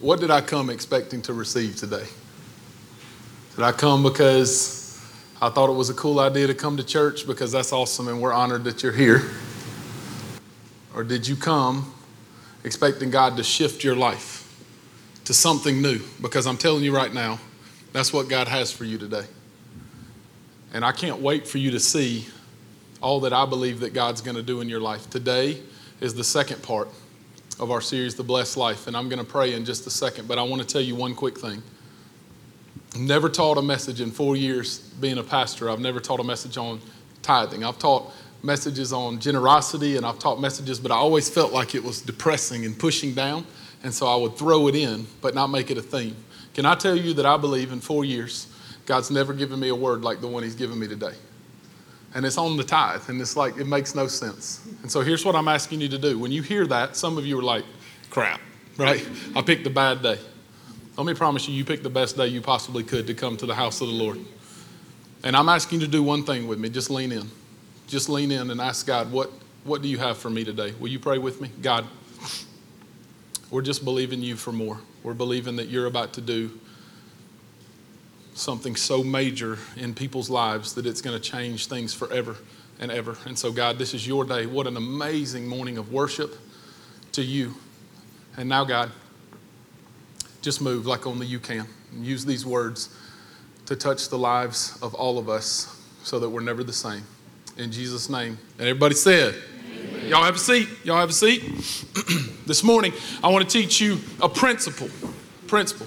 What did I come expecting to receive today? Did I come because I thought it was a cool idea to come to church because that's awesome and we're honored that you're here? Or did you come expecting God to shift your life to something new? Because I'm telling you right now, that's what God has for you today. And I can't wait for you to see all that I believe that God's going to do in your life. Today is the second part of our series, The Blessed Life. And I'm going to pray in just a second, but I want to tell you one quick thing. Never taught a message in four years being a pastor. I've never taught a message on tithing. I've taught messages on generosity and I've taught messages, but I always felt like it was depressing and pushing down. And so I would throw it in, but not make it a theme. Can I tell you that I believe in four years, God's never given me a word like the one He's given me today? And it's on the tithe, and it's like, it makes no sense. And so here's what I'm asking you to do. When you hear that, some of you are like, crap, right? I picked a bad day. Let me promise you, you picked the best day you possibly could to come to the house of the Lord. And I'm asking you to do one thing with me just lean in. Just lean in and ask God, what, what do you have for me today? Will you pray with me? God, we're just believing you for more. We're believing that you're about to do something so major in people's lives that it's going to change things forever and ever. And so, God, this is your day. What an amazing morning of worship to you. And now, God, just move like only you can. Use these words to touch the lives of all of us so that we're never the same. In Jesus' name. And everybody said, Amen. Y'all have a seat. Y'all have a seat. this morning, I want to teach you a principle. Principle.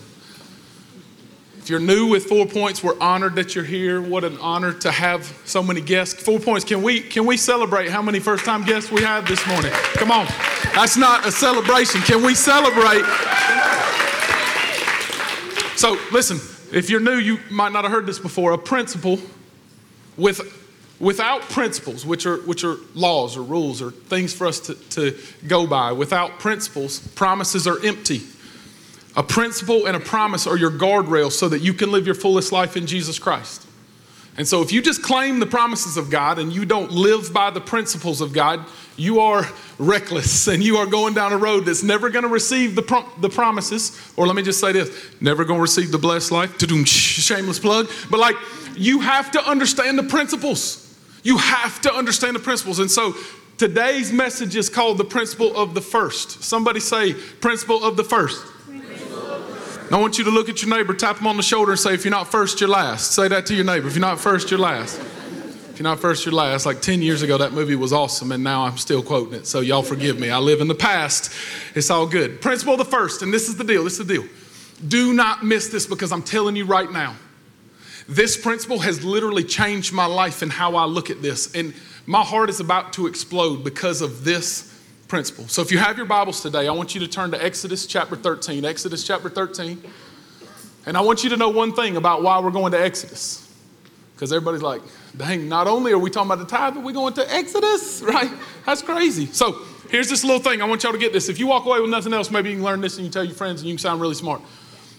If you're new with Four Points, we're honored that you're here. What an honor to have so many guests. Four Points, can we can we celebrate how many first time guests we have this morning? Come on. That's not a celebration. Can we celebrate? So, listen, if you're new, you might not have heard this before. A principle with without principles, which are which are laws or rules or things for us to, to go by, without principles, promises are empty. A principle and a promise are your guardrails so that you can live your fullest life in Jesus Christ. And so, if you just claim the promises of God and you don't live by the principles of God, you are reckless and you are going down a road that's never going to receive the, prom- the promises. Or let me just say this never going to receive the blessed life. Shameless plug. But, like, you have to understand the principles. You have to understand the principles. And so, today's message is called the principle of the first. Somebody say, principle of the first. I want you to look at your neighbor, tap him on the shoulder, and say, If you're not first, you're last. Say that to your neighbor. If you're not first, you're last. If you're not first, you're last. Like 10 years ago, that movie was awesome, and now I'm still quoting it. So y'all forgive me. I live in the past. It's all good. Principle the first, and this is the deal. This is the deal. Do not miss this because I'm telling you right now, this principle has literally changed my life and how I look at this. And my heart is about to explode because of this principle. So if you have your Bibles today, I want you to turn to Exodus chapter 13. Exodus chapter 13. And I want you to know one thing about why we're going to Exodus. Because everybody's like, dang, not only are we talking about the tithe, but we're going to Exodus, right? That's crazy. So here's this little thing. I want y'all to get this. If you walk away with nothing else, maybe you can learn this and you tell your friends and you can sound really smart.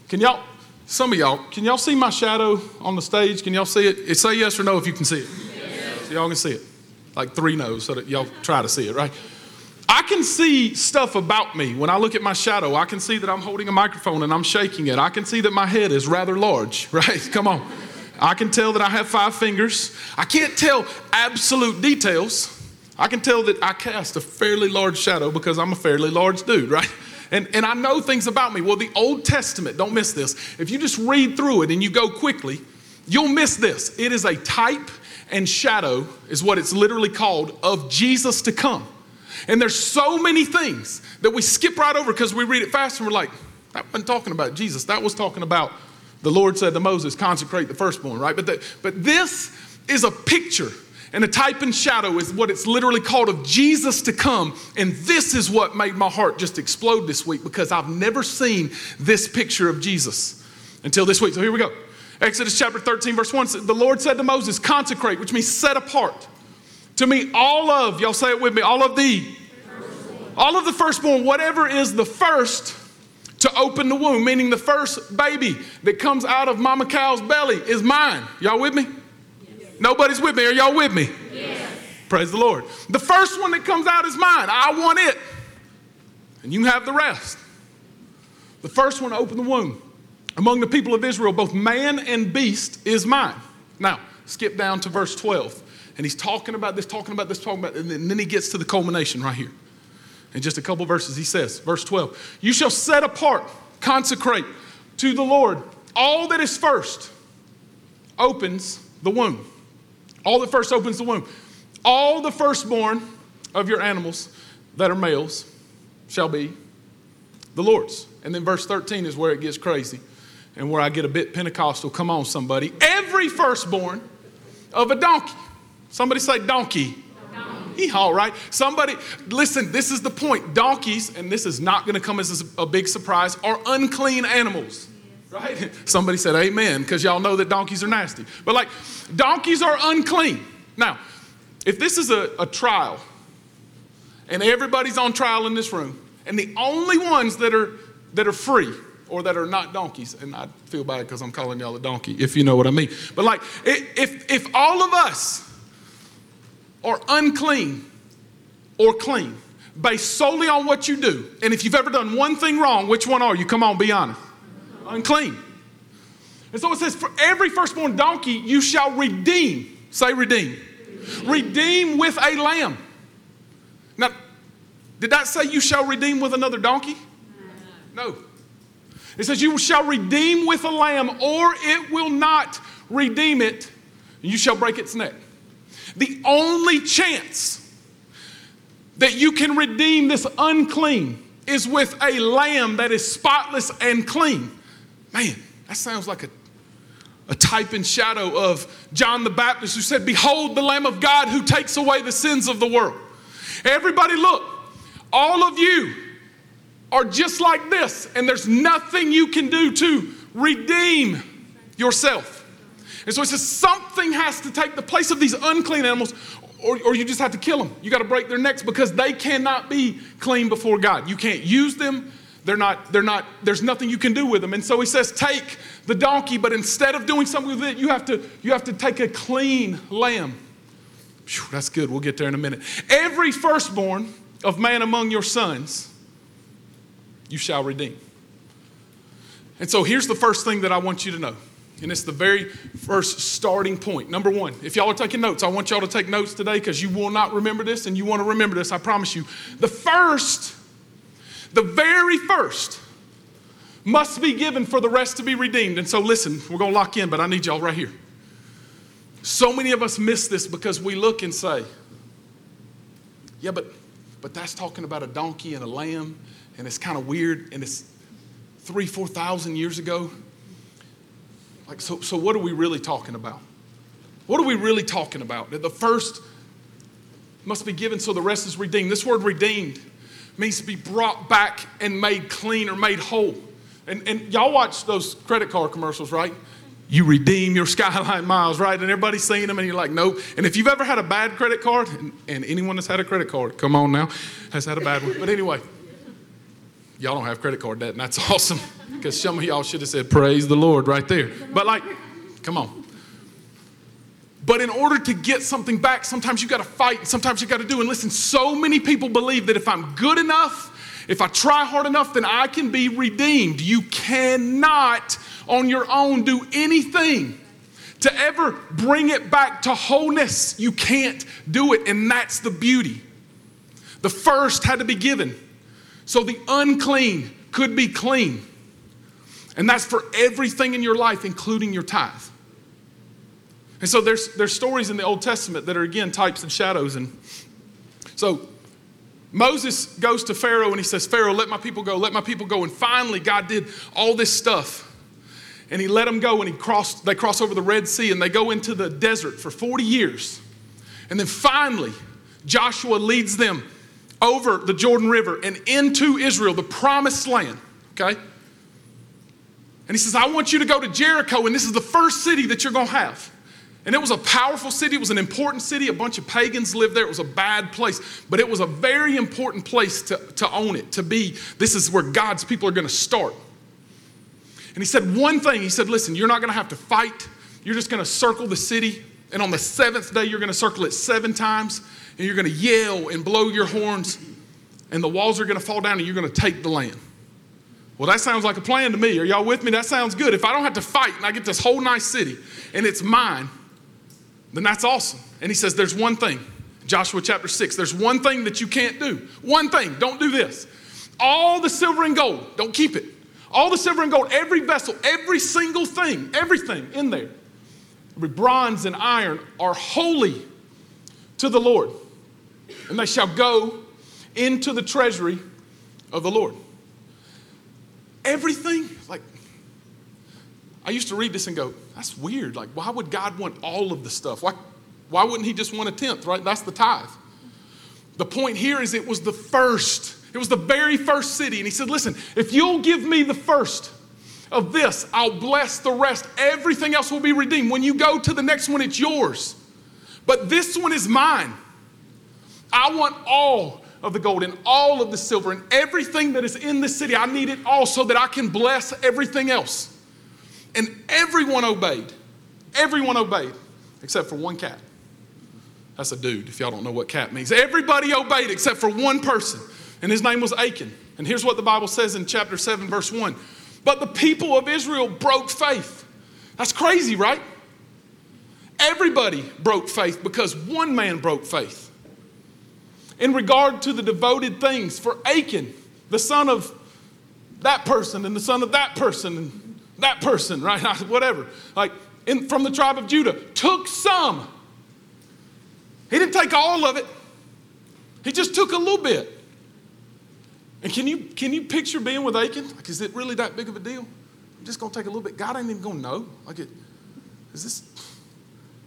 Can y'all, some of y'all, can y'all see my shadow on the stage? Can y'all see it? say yes or no if you can see it. Yes. So y'all can see it. Like three no's so that y'all try to see it, right? I can see stuff about me. When I look at my shadow, I can see that I'm holding a microphone and I'm shaking it. I can see that my head is rather large, right? Come on. I can tell that I have five fingers. I can't tell absolute details. I can tell that I cast a fairly large shadow because I'm a fairly large dude, right? And, and I know things about me. Well, the Old Testament, don't miss this. If you just read through it and you go quickly, you'll miss this. It is a type and shadow, is what it's literally called, of Jesus to come. And there's so many things that we skip right over because we read it fast and we're like, that wasn't talking about Jesus. That was talking about the Lord said to Moses, consecrate the firstborn, right? But, the, but this is a picture and a type and shadow is what it's literally called of Jesus to come. And this is what made my heart just explode this week because I've never seen this picture of Jesus until this week. So here we go. Exodus chapter 13, verse 1 The Lord said to Moses, consecrate, which means set apart to me, all of, y'all say it with me, all of the, all of the firstborn, whatever is the first to open the womb, meaning the first baby that comes out of mama cow's belly is mine. Y'all with me? Yes. Nobody's with me. Are y'all with me? Yes. Praise the Lord. The first one that comes out is mine. I want it. And you have the rest. The first one to open the womb among the people of Israel, both man and beast, is mine. Now, skip down to verse 12. And he's talking about this, talking about this, talking about and then he gets to the culmination right here. In just a couple verses, he says, verse 12, You shall set apart, consecrate to the Lord all that is first opens the womb. All that first opens the womb. All the firstborn of your animals that are males shall be the Lord's. And then verse 13 is where it gets crazy and where I get a bit Pentecostal. Come on, somebody. Every firstborn of a donkey. Somebody say donkey. donkey. All right. Somebody, listen, this is the point. Donkeys, and this is not going to come as a big surprise, are unclean animals. Right? Somebody said amen because y'all know that donkeys are nasty. But like, donkeys are unclean. Now, if this is a, a trial and everybody's on trial in this room, and the only ones that are that are free or that are not donkeys, and I feel bad because I'm calling y'all a donkey, if you know what I mean. But like, if if all of us are unclean or clean based solely on what you do, and if you've ever done one thing wrong, which one are you? Come on, be honest. Unclean. And so it says, for every firstborn donkey you shall redeem. Say redeem. Redeem with a lamb. Now, did that say you shall redeem with another donkey? No. It says you shall redeem with a lamb, or it will not redeem it, and you shall break its neck. The only chance that you can redeem this unclean is with a lamb that is spotless and clean. Man, that sounds like a a type and shadow of John the Baptist who said, Behold the Lamb of God who takes away the sins of the world. Everybody, look, all of you are just like this, and there's nothing you can do to redeem yourself. And so he says, something has to take the place of these unclean animals, or, or you just have to kill them. You got to break their necks because they cannot be clean before God. You can't use them, they're not, they're not, there's nothing you can do with them. And so he says, take the donkey, but instead of doing something with it, you have to, you have to take a clean lamb. Whew, that's good. We'll get there in a minute. Every firstborn of man among your sons, you shall redeem. And so here's the first thing that I want you to know. And it's the very first starting point. Number one, if y'all are taking notes, I want y'all to take notes today because you will not remember this and you want to remember this, I promise you. The first the very first must be given for the rest to be redeemed. And so, listen, we're going to lock in, but I need y'all right here. So many of us miss this because we look and say, yeah, but, but that's talking about a donkey and a lamb, and it's kind of weird, and it's three, 4,000 years ago. Like, so, so what are we really talking about? What are we really talking about? That the first must be given so the rest is redeemed. This word redeemed means to be brought back and made clean or made whole. And, and y'all watch those credit card commercials, right? You redeem your Skyline miles, right? And everybody's seeing them, and you're like, nope. And if you've ever had a bad credit card, and, and anyone that's had a credit card, come on now, has had a bad one. But anyway, y'all don't have credit card debt, and that's awesome because some of y'all should have said, praise the Lord right there. But like, come on. But in order to get something back, sometimes you got to fight, and sometimes you got to do. And listen, so many people believe that if I'm good enough, if I try hard enough, then I can be redeemed. You cannot on your own do anything to ever bring it back to wholeness. You can't do it, and that's the beauty. The first had to be given so the unclean could be clean. And that's for everything in your life, including your tithe. And so there's, there's stories in the Old Testament that are, again, types and shadows. And so Moses goes to Pharaoh and he says, Pharaoh, let my people go, let my people go. And finally, God did all this stuff. And he let them go and he crossed, they cross over the Red Sea and they go into the desert for 40 years. And then finally, Joshua leads them over the Jordan River and into Israel, the promised land. Okay? And he says, I want you to go to Jericho, and this is the first city that you're going to have. And it was a powerful city. It was an important city. A bunch of pagans lived there. It was a bad place, but it was a very important place to, to own it, to be. This is where God's people are going to start. And he said one thing. He said, Listen, you're not going to have to fight. You're just going to circle the city. And on the seventh day, you're going to circle it seven times. And you're going to yell and blow your horns. And the walls are going to fall down and you're going to take the land. Well, that sounds like a plan to me. Are y'all with me? That sounds good. If I don't have to fight and I get this whole nice city and it's mine, then that's awesome. And he says, There's one thing, Joshua chapter 6, there's one thing that you can't do. One thing, don't do this. All the silver and gold, don't keep it. All the silver and gold, every vessel, every single thing, everything in there, every bronze and iron are holy to the Lord. And they shall go into the treasury of the Lord. Everything, like, I used to read this and go, that's weird. Like, why would God want all of the stuff? Why, why wouldn't He just want a tenth, right? That's the tithe. The point here is it was the first, it was the very first city. And He said, listen, if you'll give me the first, of this, I'll bless the rest. Everything else will be redeemed. When you go to the next one, it's yours. But this one is mine. I want all of the gold and all of the silver and everything that is in this city. I need it all so that I can bless everything else. And everyone obeyed. Everyone obeyed, except for one cat. That's a dude, if y'all don't know what cat means. Everybody obeyed except for one person, and his name was Achan. And here's what the Bible says in chapter 7, verse 1. But the people of Israel broke faith. That's crazy, right? Everybody broke faith because one man broke faith in regard to the devoted things for Achan, the son of that person and the son of that person and that person, right? Whatever. Like in, from the tribe of Judah, took some. He didn't take all of it. He just took a little bit. And can you can you picture being with Achan? Like, is it really that big of a deal? I'm just gonna take a little bit. God ain't even gonna know. Like, it, is this?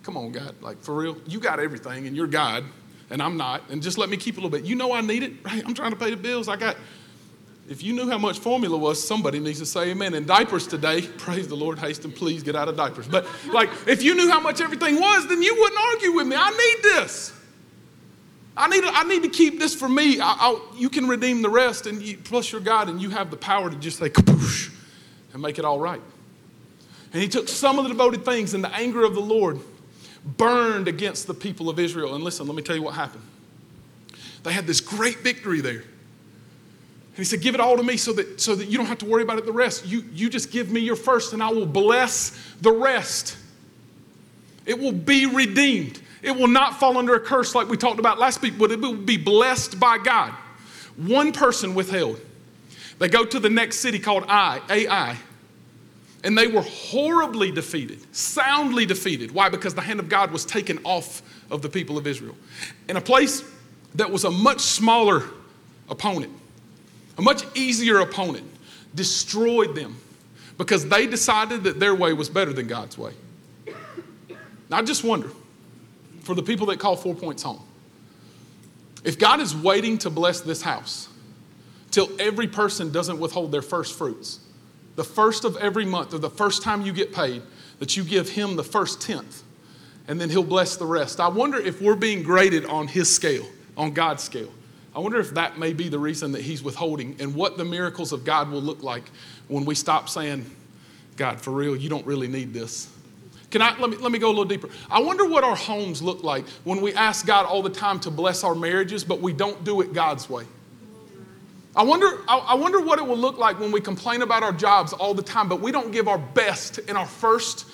Come on, God. Like for real, you got everything, and you're God and I'm not, and just let me keep a little bit. You know I need it, right? I'm trying to pay the bills. I got, if you knew how much formula was, somebody needs to say amen. And diapers today, praise the Lord, Haston, please get out of diapers. But like, if you knew how much everything was, then you wouldn't argue with me. I need this. I need, I need to keep this for me. I, you can redeem the rest, and you, plus you're God, and you have the power to just say kapoosh and make it all right. And he took some of the devoted things in the anger of the Lord burned against the people of Israel. And listen, let me tell you what happened. They had this great victory there. And he said, Give it all to me so that, so that you don't have to worry about it the rest. You, you just give me your first, and I will bless the rest. It will be redeemed. It will not fall under a curse like we talked about last week, but it will be blessed by God. One person withheld. They go to the next city called Ai, Ai, and they were horribly defeated, soundly defeated. Why? Because the hand of God was taken off of the people of Israel. In a place that was a much smaller opponent, a much easier opponent, destroyed them because they decided that their way was better than God's way. Now, I just wonder for the people that call Four Points home, if God is waiting to bless this house till every person doesn't withhold their first fruits, the first of every month, or the first time you get paid, that you give him the first tenth, and then he'll bless the rest. I wonder if we're being graded on his scale, on God's scale. I wonder if that may be the reason that he's withholding and what the miracles of God will look like when we stop saying, God, for real, you don't really need this. Can I let me let me go a little deeper? I wonder what our homes look like when we ask God all the time to bless our marriages, but we don't do it God's way. I wonder, I wonder what it will look like when we complain about our jobs all the time, but we don't give our best in our first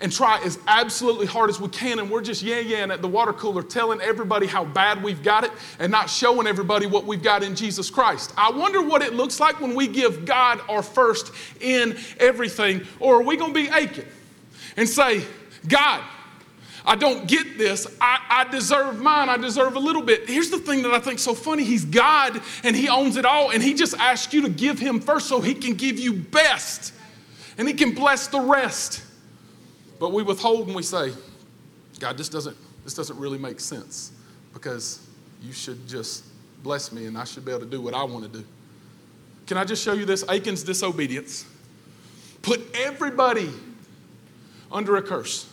and try as absolutely hard as we can, and we're just yeah yeah at the water cooler telling everybody how bad we've got it and not showing everybody what we've got in Jesus Christ. I wonder what it looks like when we give God our first in everything, or are we to be Achan and say, God, I don't get this. I, I deserve mine. I deserve a little bit. Here's the thing that I think so funny He's God and He owns it all, and He just asked you to give Him first so He can give you best and He can bless the rest. But we withhold and we say, God, this doesn't, this doesn't really make sense because you should just bless me and I should be able to do what I want to do. Can I just show you this? Achan's disobedience put everybody under a curse.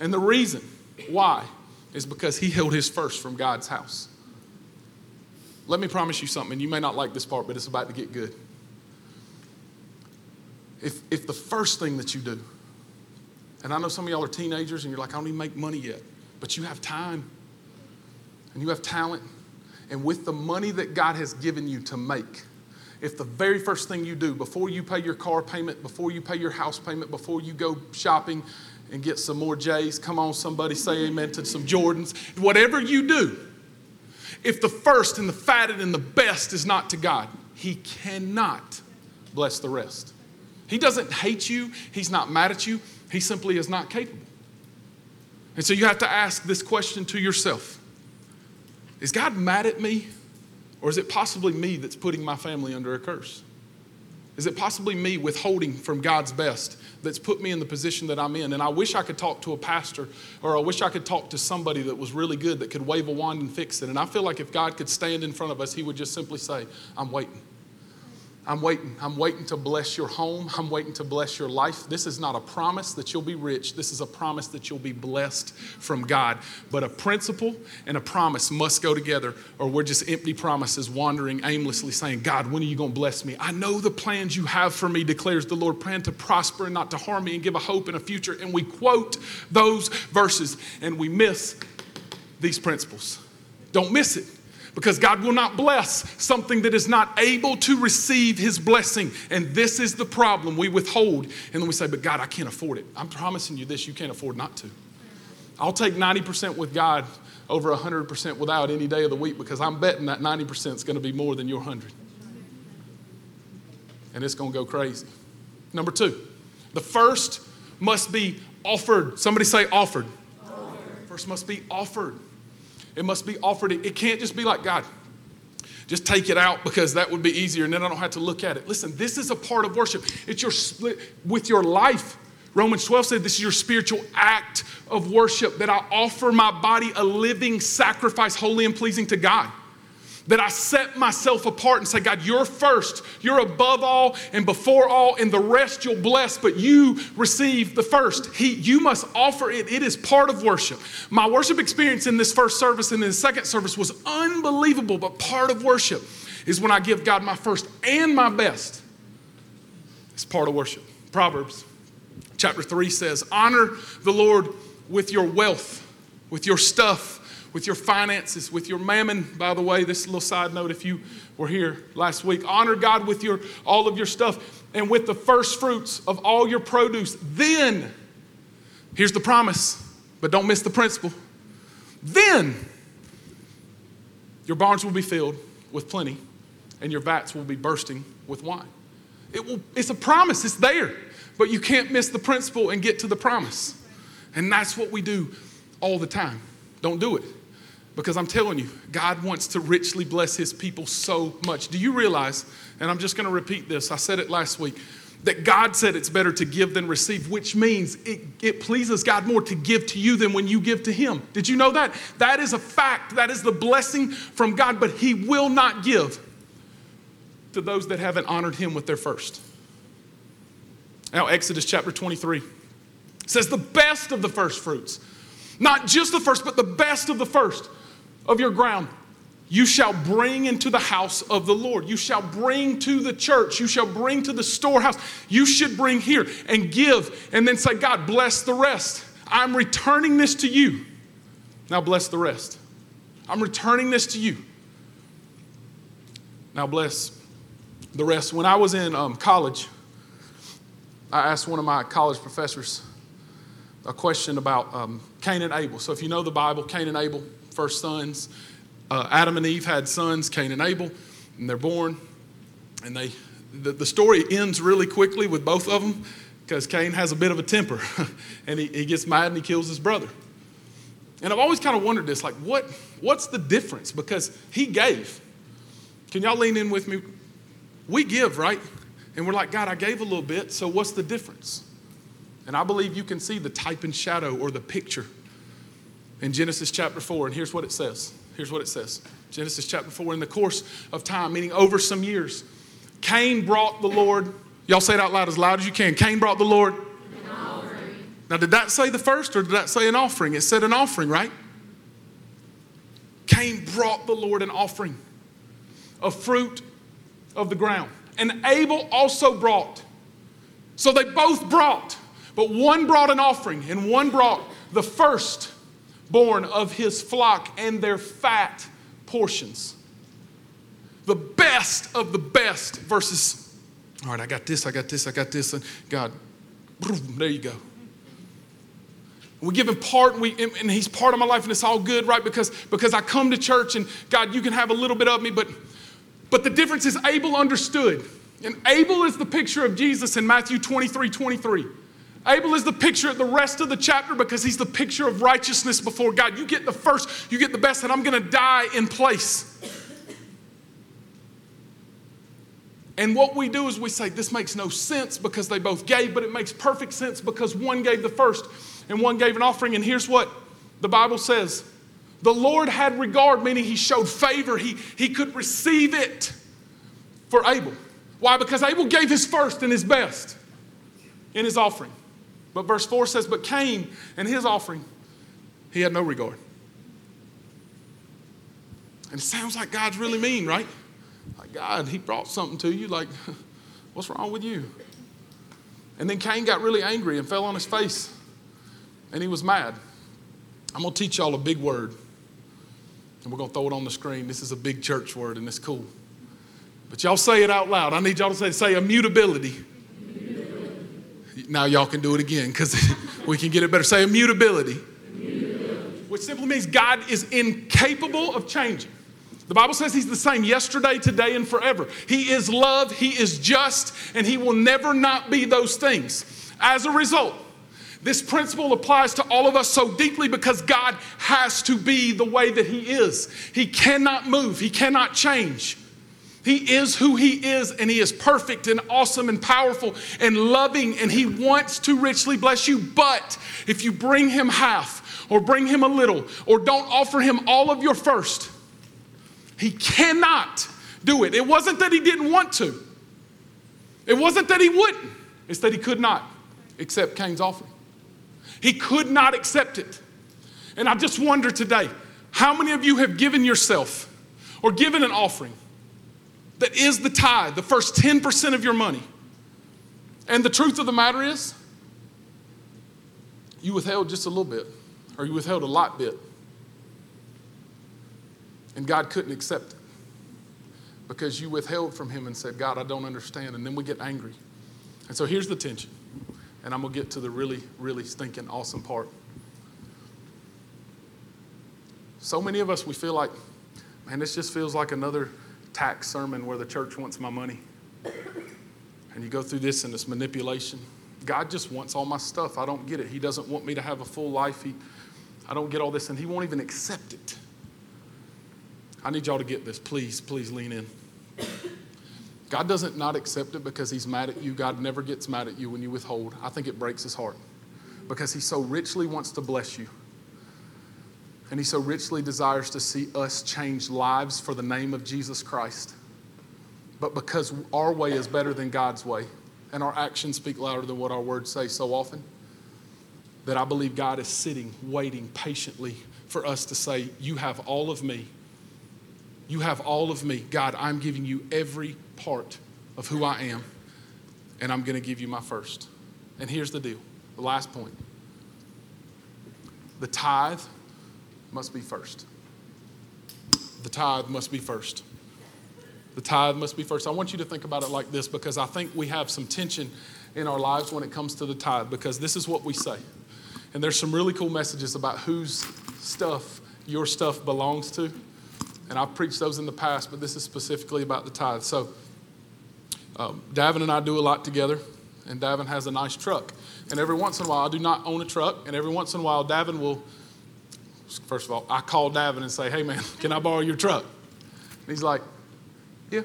And the reason why is because he held his first from God's house. Let me promise you something. You may not like this part, but it's about to get good. If, if the first thing that you do, and I know some of y'all are teenagers and you're like, I don't even make money yet, but you have time and you have talent, and with the money that God has given you to make, if the very first thing you do before you pay your car payment, before you pay your house payment, before you go shopping and get some more J's, come on, somebody say amen to some Jordans, whatever you do, if the first and the fatted and the best is not to God, He cannot bless the rest. He doesn't hate you, He's not mad at you, He simply is not capable. And so you have to ask this question to yourself Is God mad at me? Or is it possibly me that's putting my family under a curse? Is it possibly me withholding from God's best that's put me in the position that I'm in? And I wish I could talk to a pastor or I wish I could talk to somebody that was really good that could wave a wand and fix it. And I feel like if God could stand in front of us, He would just simply say, I'm waiting. I'm waiting. I'm waiting to bless your home. I'm waiting to bless your life. This is not a promise that you'll be rich. This is a promise that you'll be blessed from God. But a principle and a promise must go together, or we're just empty promises wandering aimlessly saying, God, when are you going to bless me? I know the plans you have for me, declares the Lord, plan to prosper and not to harm me and give a hope and a future. And we quote those verses and we miss these principles. Don't miss it because God will not bless something that is not able to receive His blessing. And this is the problem. We withhold, and then we say, But God, I can't afford it. I'm promising you this, you can't afford not to. I'll take 90% with God over 100% without any day of the week because I'm betting that 90% is going to be more than your 100. And it's going to go crazy. Number two, the first must be offered. Somebody say offered. offered. First must be offered. It must be offered. It can't just be like, God, just take it out because that would be easier and then I don't have to look at it. Listen, this is a part of worship. It's your split with your life. Romans 12 said this is your spiritual act of worship that I offer my body a living sacrifice, holy and pleasing to God that I set myself apart and say, God, you're first, you're above all and before all, and the rest you'll bless, but you receive the first. He, you must offer it. It is part of worship. My worship experience in this first service and in the second service was unbelievable, but part of worship is when I give God my first and my best. It's part of worship. Proverbs chapter 3 says, Honor the Lord with your wealth, with your stuff with your finances, with your mammon. By the way, this little side note if you were here last week, honor God with your all of your stuff and with the first fruits of all your produce. Then, here's the promise, but don't miss the principle. Then your barns will be filled with plenty, and your vats will be bursting with wine. It will, it's a promise, it's there, but you can't miss the principle and get to the promise. And that's what we do all the time. Don't do it. Because I'm telling you, God wants to richly bless his people so much. Do you realize, and I'm just going to repeat this, I said it last week, that God said it's better to give than receive, which means it, it pleases God more to give to you than when you give to him. Did you know that? That is a fact. That is the blessing from God, but he will not give to those that haven't honored him with their first. Now, Exodus chapter 23 says the best of the first fruits, not just the first, but the best of the first of your ground you shall bring into the house of the Lord. You shall bring to the church. You shall bring to the storehouse. You should bring here and give and then say, God, bless the rest. I'm returning this to you. Now bless the rest. I'm returning this to you. Now bless the rest. When I was in um, college, I asked one of my college professors a question about um, Cain and Abel. So if you know the Bible, Cain and Abel, first sons. Uh, Adam and Eve had sons, Cain and Abel, and they're born. And they, the, the story ends really quickly with both of them because Cain has a bit of a temper and he, he gets mad and he kills his brother. And I've always kind of wondered this like, what, what's the difference? Because he gave. Can y'all lean in with me? We give, right? And we're like, God, I gave a little bit, so what's the difference? And I believe you can see the type and shadow or the picture in Genesis chapter 4, and here's what it says. Here's what it says Genesis chapter 4, in the course of time, meaning over some years, Cain brought the Lord, y'all say it out loud as loud as you can. Cain brought the Lord. Now, did that say the first or did that say an offering? It said an offering, right? Cain brought the Lord an offering, a fruit of the ground. And Abel also brought. So they both brought, but one brought an offering and one brought the first born of his flock and their fat portions. the best of the best versus, all right, I got this, I got this, I got this, and God, there you go. We give him part, and, we, and he's part of my life, and it's all good, right? Because, because I come to church, and God, you can have a little bit of me, but, but the difference is Abel understood. And Abel is the picture of Jesus in Matthew 23 23. Abel is the picture of the rest of the chapter because he's the picture of righteousness before God. You get the first, you get the best, and I'm going to die in place. And what we do is we say, This makes no sense because they both gave, but it makes perfect sense because one gave the first and one gave an offering. And here's what the Bible says the Lord had regard, meaning he showed favor, he, he could receive it for Abel. Why? Because Abel gave his first and his best in his offering. But verse 4 says, But Cain and his offering, he had no regard. And it sounds like God's really mean, right? Like, God, he brought something to you. Like, what's wrong with you? And then Cain got really angry and fell on his face. And he was mad. I'm going to teach y'all a big word. And we're going to throw it on the screen. This is a big church word, and it's cool. But y'all say it out loud. I need y'all to say, say immutability. Now y'all can do it again because we can get it better. Say immutability, immutability, which simply means God is incapable of changing. The Bible says He's the same yesterday, today, and forever. He is love, He is just, and He will never not be those things. As a result, this principle applies to all of us so deeply because God has to be the way that He is. He cannot move, He cannot change. He is who He is, and He is perfect and awesome and powerful and loving, and He wants to richly bless you. But if you bring Him half, or bring Him a little, or don't offer Him all of your first, He cannot do it. It wasn't that He didn't want to, it wasn't that He wouldn't, it's that He could not accept Cain's offering. He could not accept it. And I just wonder today how many of you have given yourself or given an offering? That is the tithe, the first 10% of your money. And the truth of the matter is, you withheld just a little bit, or you withheld a lot bit. And God couldn't accept it because you withheld from Him and said, God, I don't understand. And then we get angry. And so here's the tension. And I'm going to get to the really, really stinking awesome part. So many of us, we feel like, man, this just feels like another tax sermon where the church wants my money. And you go through this and this manipulation. God just wants all my stuff. I don't get it. He doesn't want me to have a full life. He, I don't get all this, and He won't even accept it. I need y'all to get this. Please, please lean in. God doesn't not accept it because He's mad at you. God never gets mad at you when you withhold. I think it breaks His heart because He so richly wants to bless you. And he so richly desires to see us change lives for the name of Jesus Christ. But because our way is better than God's way, and our actions speak louder than what our words say so often, that I believe God is sitting, waiting patiently for us to say, You have all of me. You have all of me. God, I'm giving you every part of who I am, and I'm going to give you my first. And here's the deal the last point the tithe must be first. The tithe must be first. The tithe must be first. I want you to think about it like this because I think we have some tension in our lives when it comes to the tithe because this is what we say. And there's some really cool messages about whose stuff your stuff belongs to. And I've preached those in the past, but this is specifically about the tithe. So, um, Davin and I do a lot together, and Davin has a nice truck. And every once in a while, I do not own a truck, and every once in a while, Davin will First of all, I call Davin and say, hey man, can I borrow your truck? And he's like, yeah,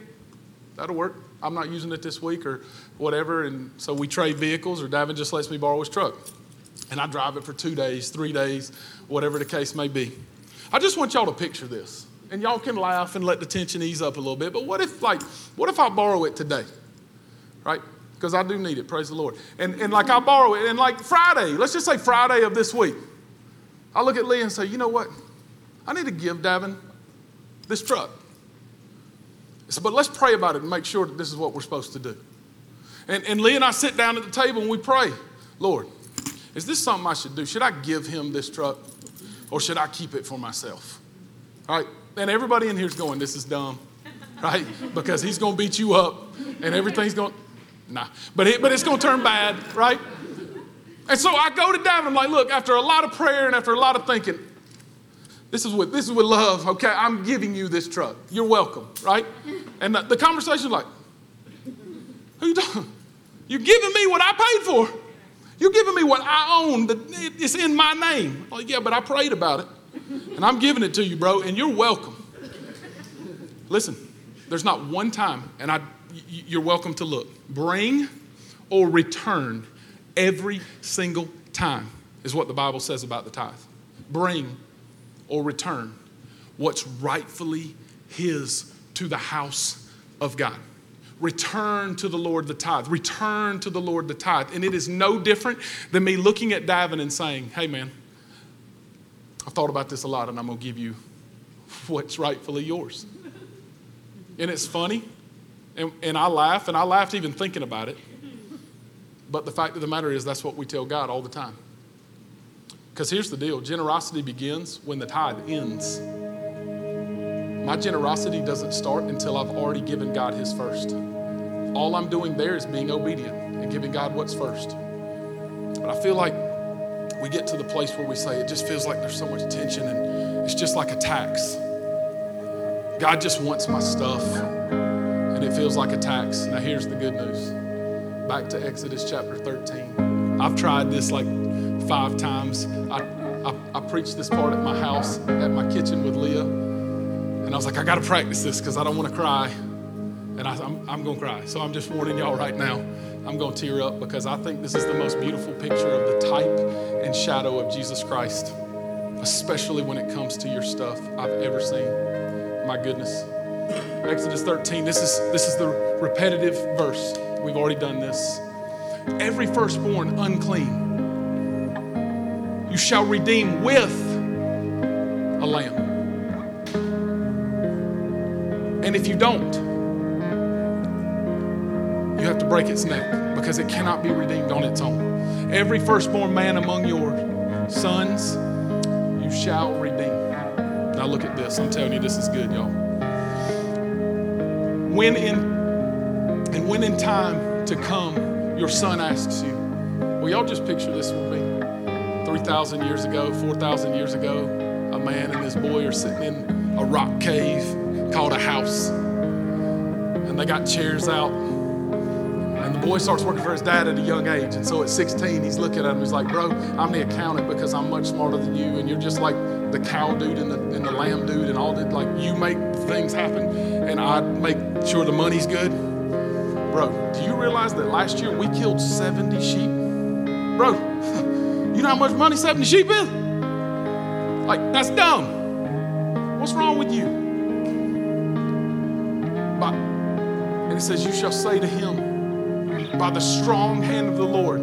that'll work. I'm not using it this week or whatever. And so we trade vehicles, or Davin just lets me borrow his truck. And I drive it for two days, three days, whatever the case may be. I just want y'all to picture this. And y'all can laugh and let the tension ease up a little bit. But what if, like, what if I borrow it today? Right? Because I do need it, praise the Lord. And, and like I borrow it, and like Friday, let's just say Friday of this week. I look at Lee and say, you know what? I need to give Davin this truck. Said, but let's pray about it and make sure that this is what we're supposed to do. And, and Lee and I sit down at the table and we pray, Lord, is this something I should do? Should I give him this truck or should I keep it for myself? All right. And everybody in here is going, this is dumb. right? Because he's going to beat you up and everything's going, nah. But, it, but it's going to turn bad, right? And so I go to Davin. I'm like, look, after a lot of prayer and after a lot of thinking, this is what this is with love. Okay, I'm giving you this truck. You're welcome, right? And the, conversation's like, who you doing? You're giving me what I paid for. You're giving me what I own. It's in my name. Like, yeah, but I prayed about it. And I'm giving it to you, bro, and you're welcome. Listen, there's not one time, and I, you're welcome to look. Bring or return every single time is what the Bible says about the tithe. Bring or return what's rightfully His to the house of God. Return to the Lord the tithe. Return to the Lord the tithe. And it is no different than me looking at Davin and saying, hey, man, I've thought about this a lot and I'm going to give you what's rightfully yours. And it's funny, and, and I laugh, and I laughed even thinking about it. But the fact of the matter is, that's what we tell God all the time. Because here's the deal generosity begins when the tithe ends. My generosity doesn't start until I've already given God His first. All I'm doing there is being obedient and giving God what's first. But I feel like we get to the place where we say it just feels like there's so much tension and it's just like a tax. God just wants my stuff and it feels like a tax. Now, here's the good news back to Exodus chapter 13. I've tried this like five times. I, I, I preached this part at my house, at my kitchen with Leah. And I was like, I got to practice this because I don't want to cry. And I, I'm, I'm going to cry. So I'm just warning y'all right now. I'm going to tear up because I think this is the most beautiful picture of the type and shadow of Jesus Christ, especially when it comes to your stuff I've ever seen. My goodness. Exodus 13, this is, this is the repetitive verse. We've already done this. Every firstborn unclean you shall redeem with a lamb. And if you don't, you have to break its neck because it cannot be redeemed on its own. Every firstborn man among your sons, you shall redeem. Now look at this. I'm telling you, this is good, y'all. When in and when in time to come, your son asks you, Well, y'all just picture this with me. 3,000 years ago, 4,000 years ago, a man and his boy are sitting in a rock cave called a house. And they got chairs out. And the boy starts working for his dad at a young age. And so at 16, he's looking at him. He's like, Bro, I'm the accountant because I'm much smarter than you. And you're just like the cow dude and the, and the lamb dude and all that. Like, you make things happen, and I make sure the money's good. Bro, do you realize that last year we killed 70 sheep? Bro, you know how much money 70 sheep is? Like, that's dumb. What's wrong with you? But, and it says, You shall say to him, By the strong hand of the Lord,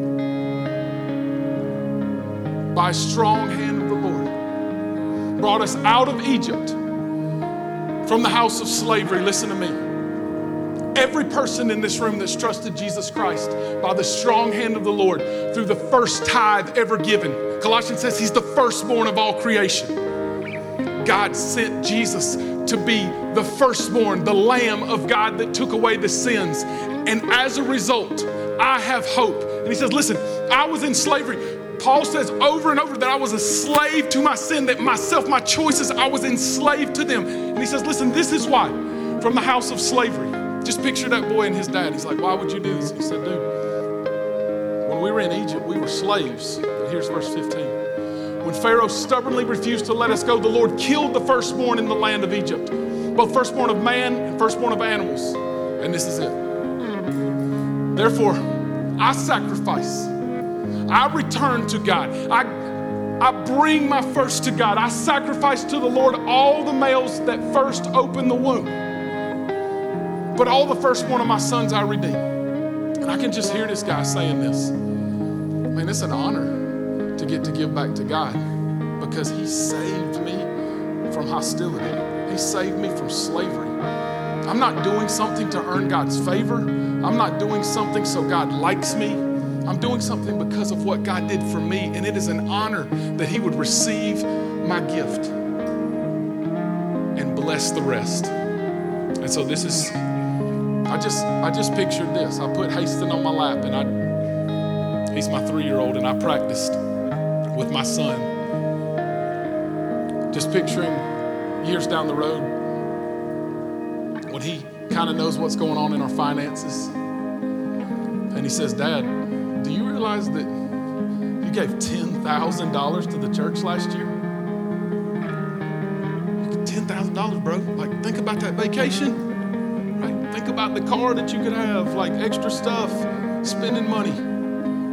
by strong hand of the Lord, brought us out of Egypt from the house of slavery. Listen to me every person in this room that's trusted Jesus Christ by the strong hand of the Lord through the first tithe ever given. Colossians says he's the firstborn of all creation. God sent Jesus to be the firstborn, the Lamb of God that took away the sins. And as a result, I have hope. And he says, Listen, I was in slavery. Paul says over and over that I was a slave to my sin, that myself, my choices, I was enslaved to them. And he says, Listen, this is why. From the house of slavery, just picture that boy and his dad. He's like, Why would you do this? He said, Dude, when we were in Egypt, we were slaves. Here's verse 15. When Pharaoh stubbornly refused to let us go, the Lord killed the firstborn in the land of Egypt, both firstborn of man and firstborn of animals. And this is it. Therefore, I sacrifice. I return to God. I, I bring my first to God. I sacrifice to the Lord all the males that first open the womb. But all the firstborn of my sons I redeem. And I can just hear this guy saying this. Man, it's an honor to get to give back to God because He saved me from hostility. He saved me from slavery. I'm not doing something to earn God's favor. I'm not doing something so God likes me. I'm doing something because of what God did for me, and it is an honor that He would receive my gift and bless the rest. And so this is, I just, I just pictured this. I put Haston on my lap, and I, he's my three-year-old, and I practiced with my son. Just picturing years down the road when he kind of knows what's going on in our finances, and he says, "Dad, do you realize that you gave ten thousand dollars to the church last year?" $10,000, bro. Like, think about that vacation. About the car that you could have, like extra stuff, spending money,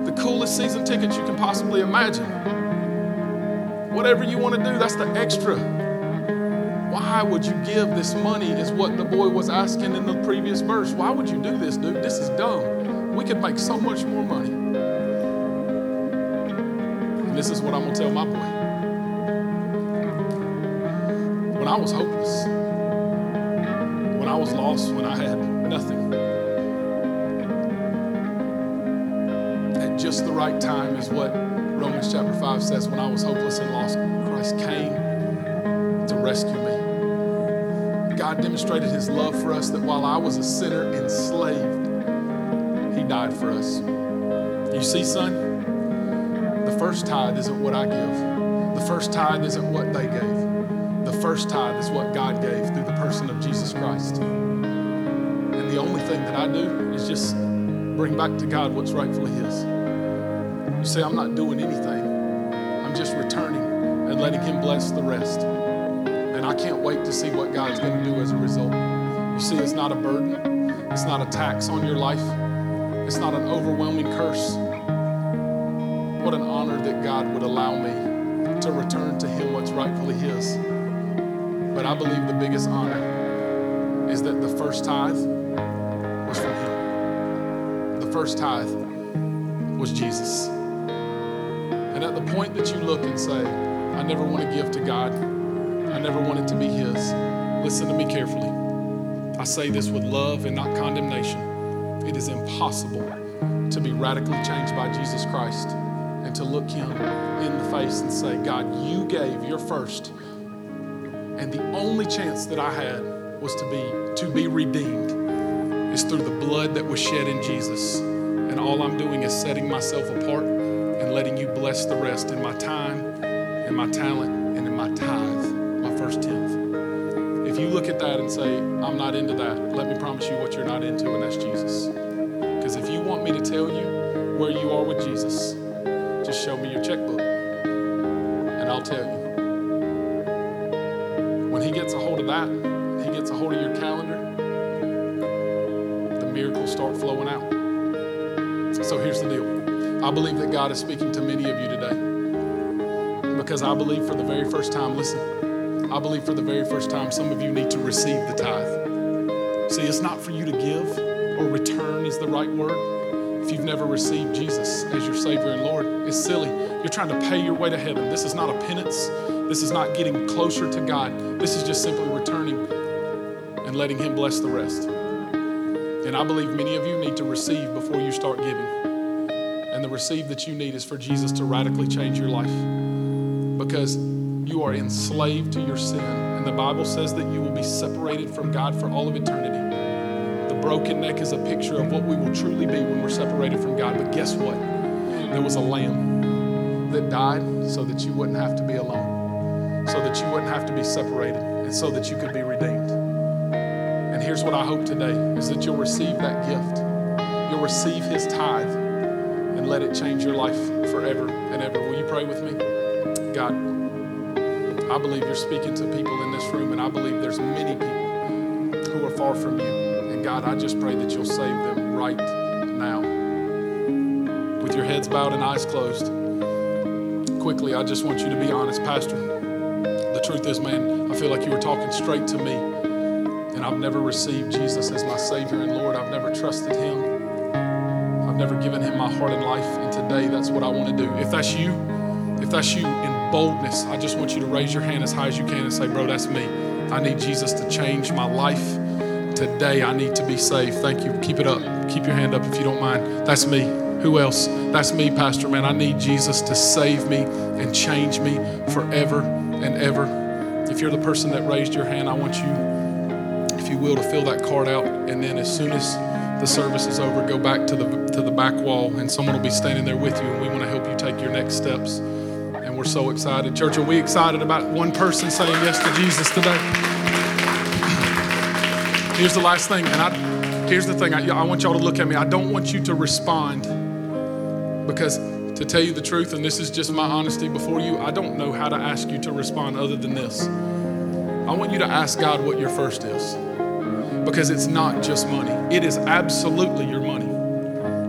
the coolest season tickets you can possibly imagine. Whatever you want to do, that's the extra. Why would you give this money? Is what the boy was asking in the previous verse. Why would you do this, dude? This is dumb. We could make so much more money. And this is what I'm going to tell my boy when I was hopeless, when I was lost, when I had nothing. At just the right time is what Romans chapter 5 says. When I was hopeless and lost, Christ came to rescue me. God demonstrated his love for us that while I was a sinner enslaved, he died for us. You see, son, the first tithe isn't what I give. The first tithe isn't what they gave. The first tithe is what God gave through the person of Jesus Christ. The only thing that I do is just bring back to God what's rightfully His. You say, I'm not doing anything, I'm just returning and letting Him bless the rest. And I can't wait to see what God's going to do as a result. You see, it's not a burden, it's not a tax on your life, it's not an overwhelming curse. What an honor that God would allow me to return to Him what's rightfully His. But I believe the biggest honor is that the first tithe first tithe was Jesus. And at the point that you look and say, I never want to give to God, I never want it to be His, listen to me carefully. I say this with love and not condemnation. It is impossible to be radically changed by Jesus Christ and to look Him in the face and say, God, you gave your first and the only chance that I had was to be to be redeemed is through the blood that was shed in Jesus. And all I'm doing is setting myself apart and letting you bless the rest in my time, in my talent, and in my tithe, my first tenth. If you look at that and say, I'm not into that, let me promise you what you're not into, and that's Jesus. Because if you want me to tell you where you are with Jesus, start flowing out. So here's the deal I believe that God is speaking to many of you today because I believe for the very first time, listen, I believe for the very first time, some of you need to receive the tithe. See, it's not for you to give or return, is the right word. If you've never received Jesus as your Savior and Lord, it's silly. You're trying to pay your way to heaven. This is not a penance. This is not getting closer to God. This is just simply returning and letting Him bless the rest. And I believe many of you need to receive before you start giving. And the receive that you need is for Jesus to radically change your life because you are enslaved to your sin. And the Bible says that you will be separated from God for all of eternity. The broken neck is a picture of what we will truly be when we're separated from God. But guess what? There was a lamb that died so that you wouldn't have to be alone, so that you wouldn't have to be separated, and so that you could be redeemed. Here's what I hope today is that you'll receive that gift. You'll receive his tithe and let it change your life forever and ever. Will you pray with me? God, I believe you're speaking to people in this room, and I believe there's many people who are far from you. And God, I just pray that you'll save them right now. With your heads bowed and eyes closed, quickly, I just want you to be honest, Pastor. The truth is, man, I feel like you were talking straight to me. I've never received Jesus as my Savior and Lord. I've never trusted Him. I've never given Him my heart and life. And today, that's what I want to do. If that's you, if that's you in boldness, I just want you to raise your hand as high as you can and say, Bro, that's me. I need Jesus to change my life. Today, I need to be saved. Thank you. Keep it up. Keep your hand up if you don't mind. That's me. Who else? That's me, Pastor, man. I need Jesus to save me and change me forever and ever. If you're the person that raised your hand, I want you, you will, to fill that card out. And then as soon as the service is over, go back to the, to the back wall, and someone will be standing there with you, and we want to help you take your next steps. And we're so excited. Church, are we excited about one person saying yes to Jesus today? Here's the last thing, and I, here's the thing I, I want y'all to look at me. I don't want you to respond because, to tell you the truth, and this is just my honesty before you, I don't know how to ask you to respond other than this. I want you to ask God what your first is because it's not just money. It is absolutely your money,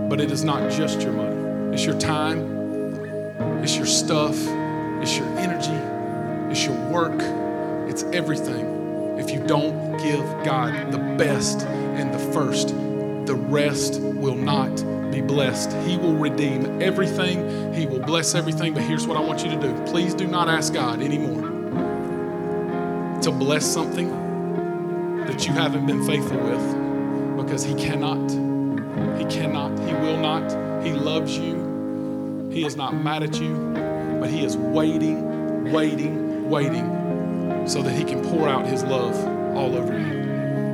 but it is not just your money. It's your time, it's your stuff, it's your energy, it's your work, it's everything. If you don't give God the best and the first, the rest will not be blessed. He will redeem everything, He will bless everything. But here's what I want you to do please do not ask God anymore to bless something that you haven't been faithful with because He cannot. He cannot. He will not. He loves you. He is not mad at you, but He is waiting, waiting, waiting so that He can pour out His love all over you.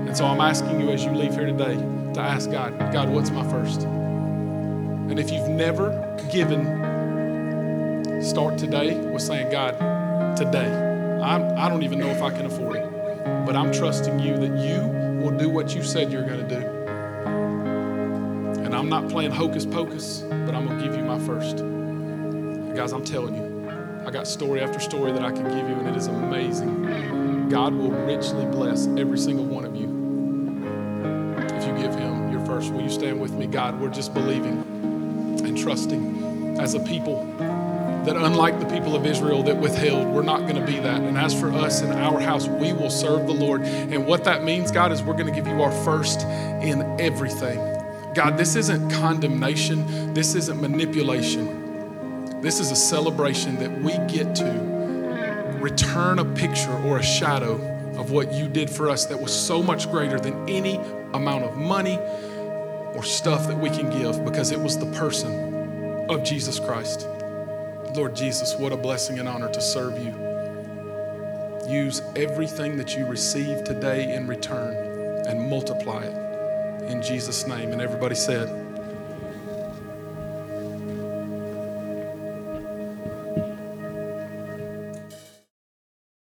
And so I'm asking you as you leave here today to ask God, God, what's my first? And if you've never given, start today with saying, God, today, I'm, I don't even know if I can afford it, but I'm trusting you that you will do what you said you're going to do. And I'm not playing hocus pocus, but I'm going to give you my first. Guys, I'm telling you, I got story after story that I can give you, and it is amazing. God will richly bless every single one of you if you give Him your first. Will you stand with me? God, we're just believing and trusting as a people that, unlike the people of Israel that withheld, we're not going to be that. And as for us in our house, we will serve the Lord. And what that means, God, is we're going to give you our first in everything. God, this isn't condemnation, this isn't manipulation. This is a celebration that we get to return a picture or a shadow of what you did for us that was so much greater than any amount of money or stuff that we can give because it was the person of Jesus Christ. Lord Jesus, what a blessing and honor to serve you. Use everything that you receive today in return and multiply it in Jesus' name. And everybody said,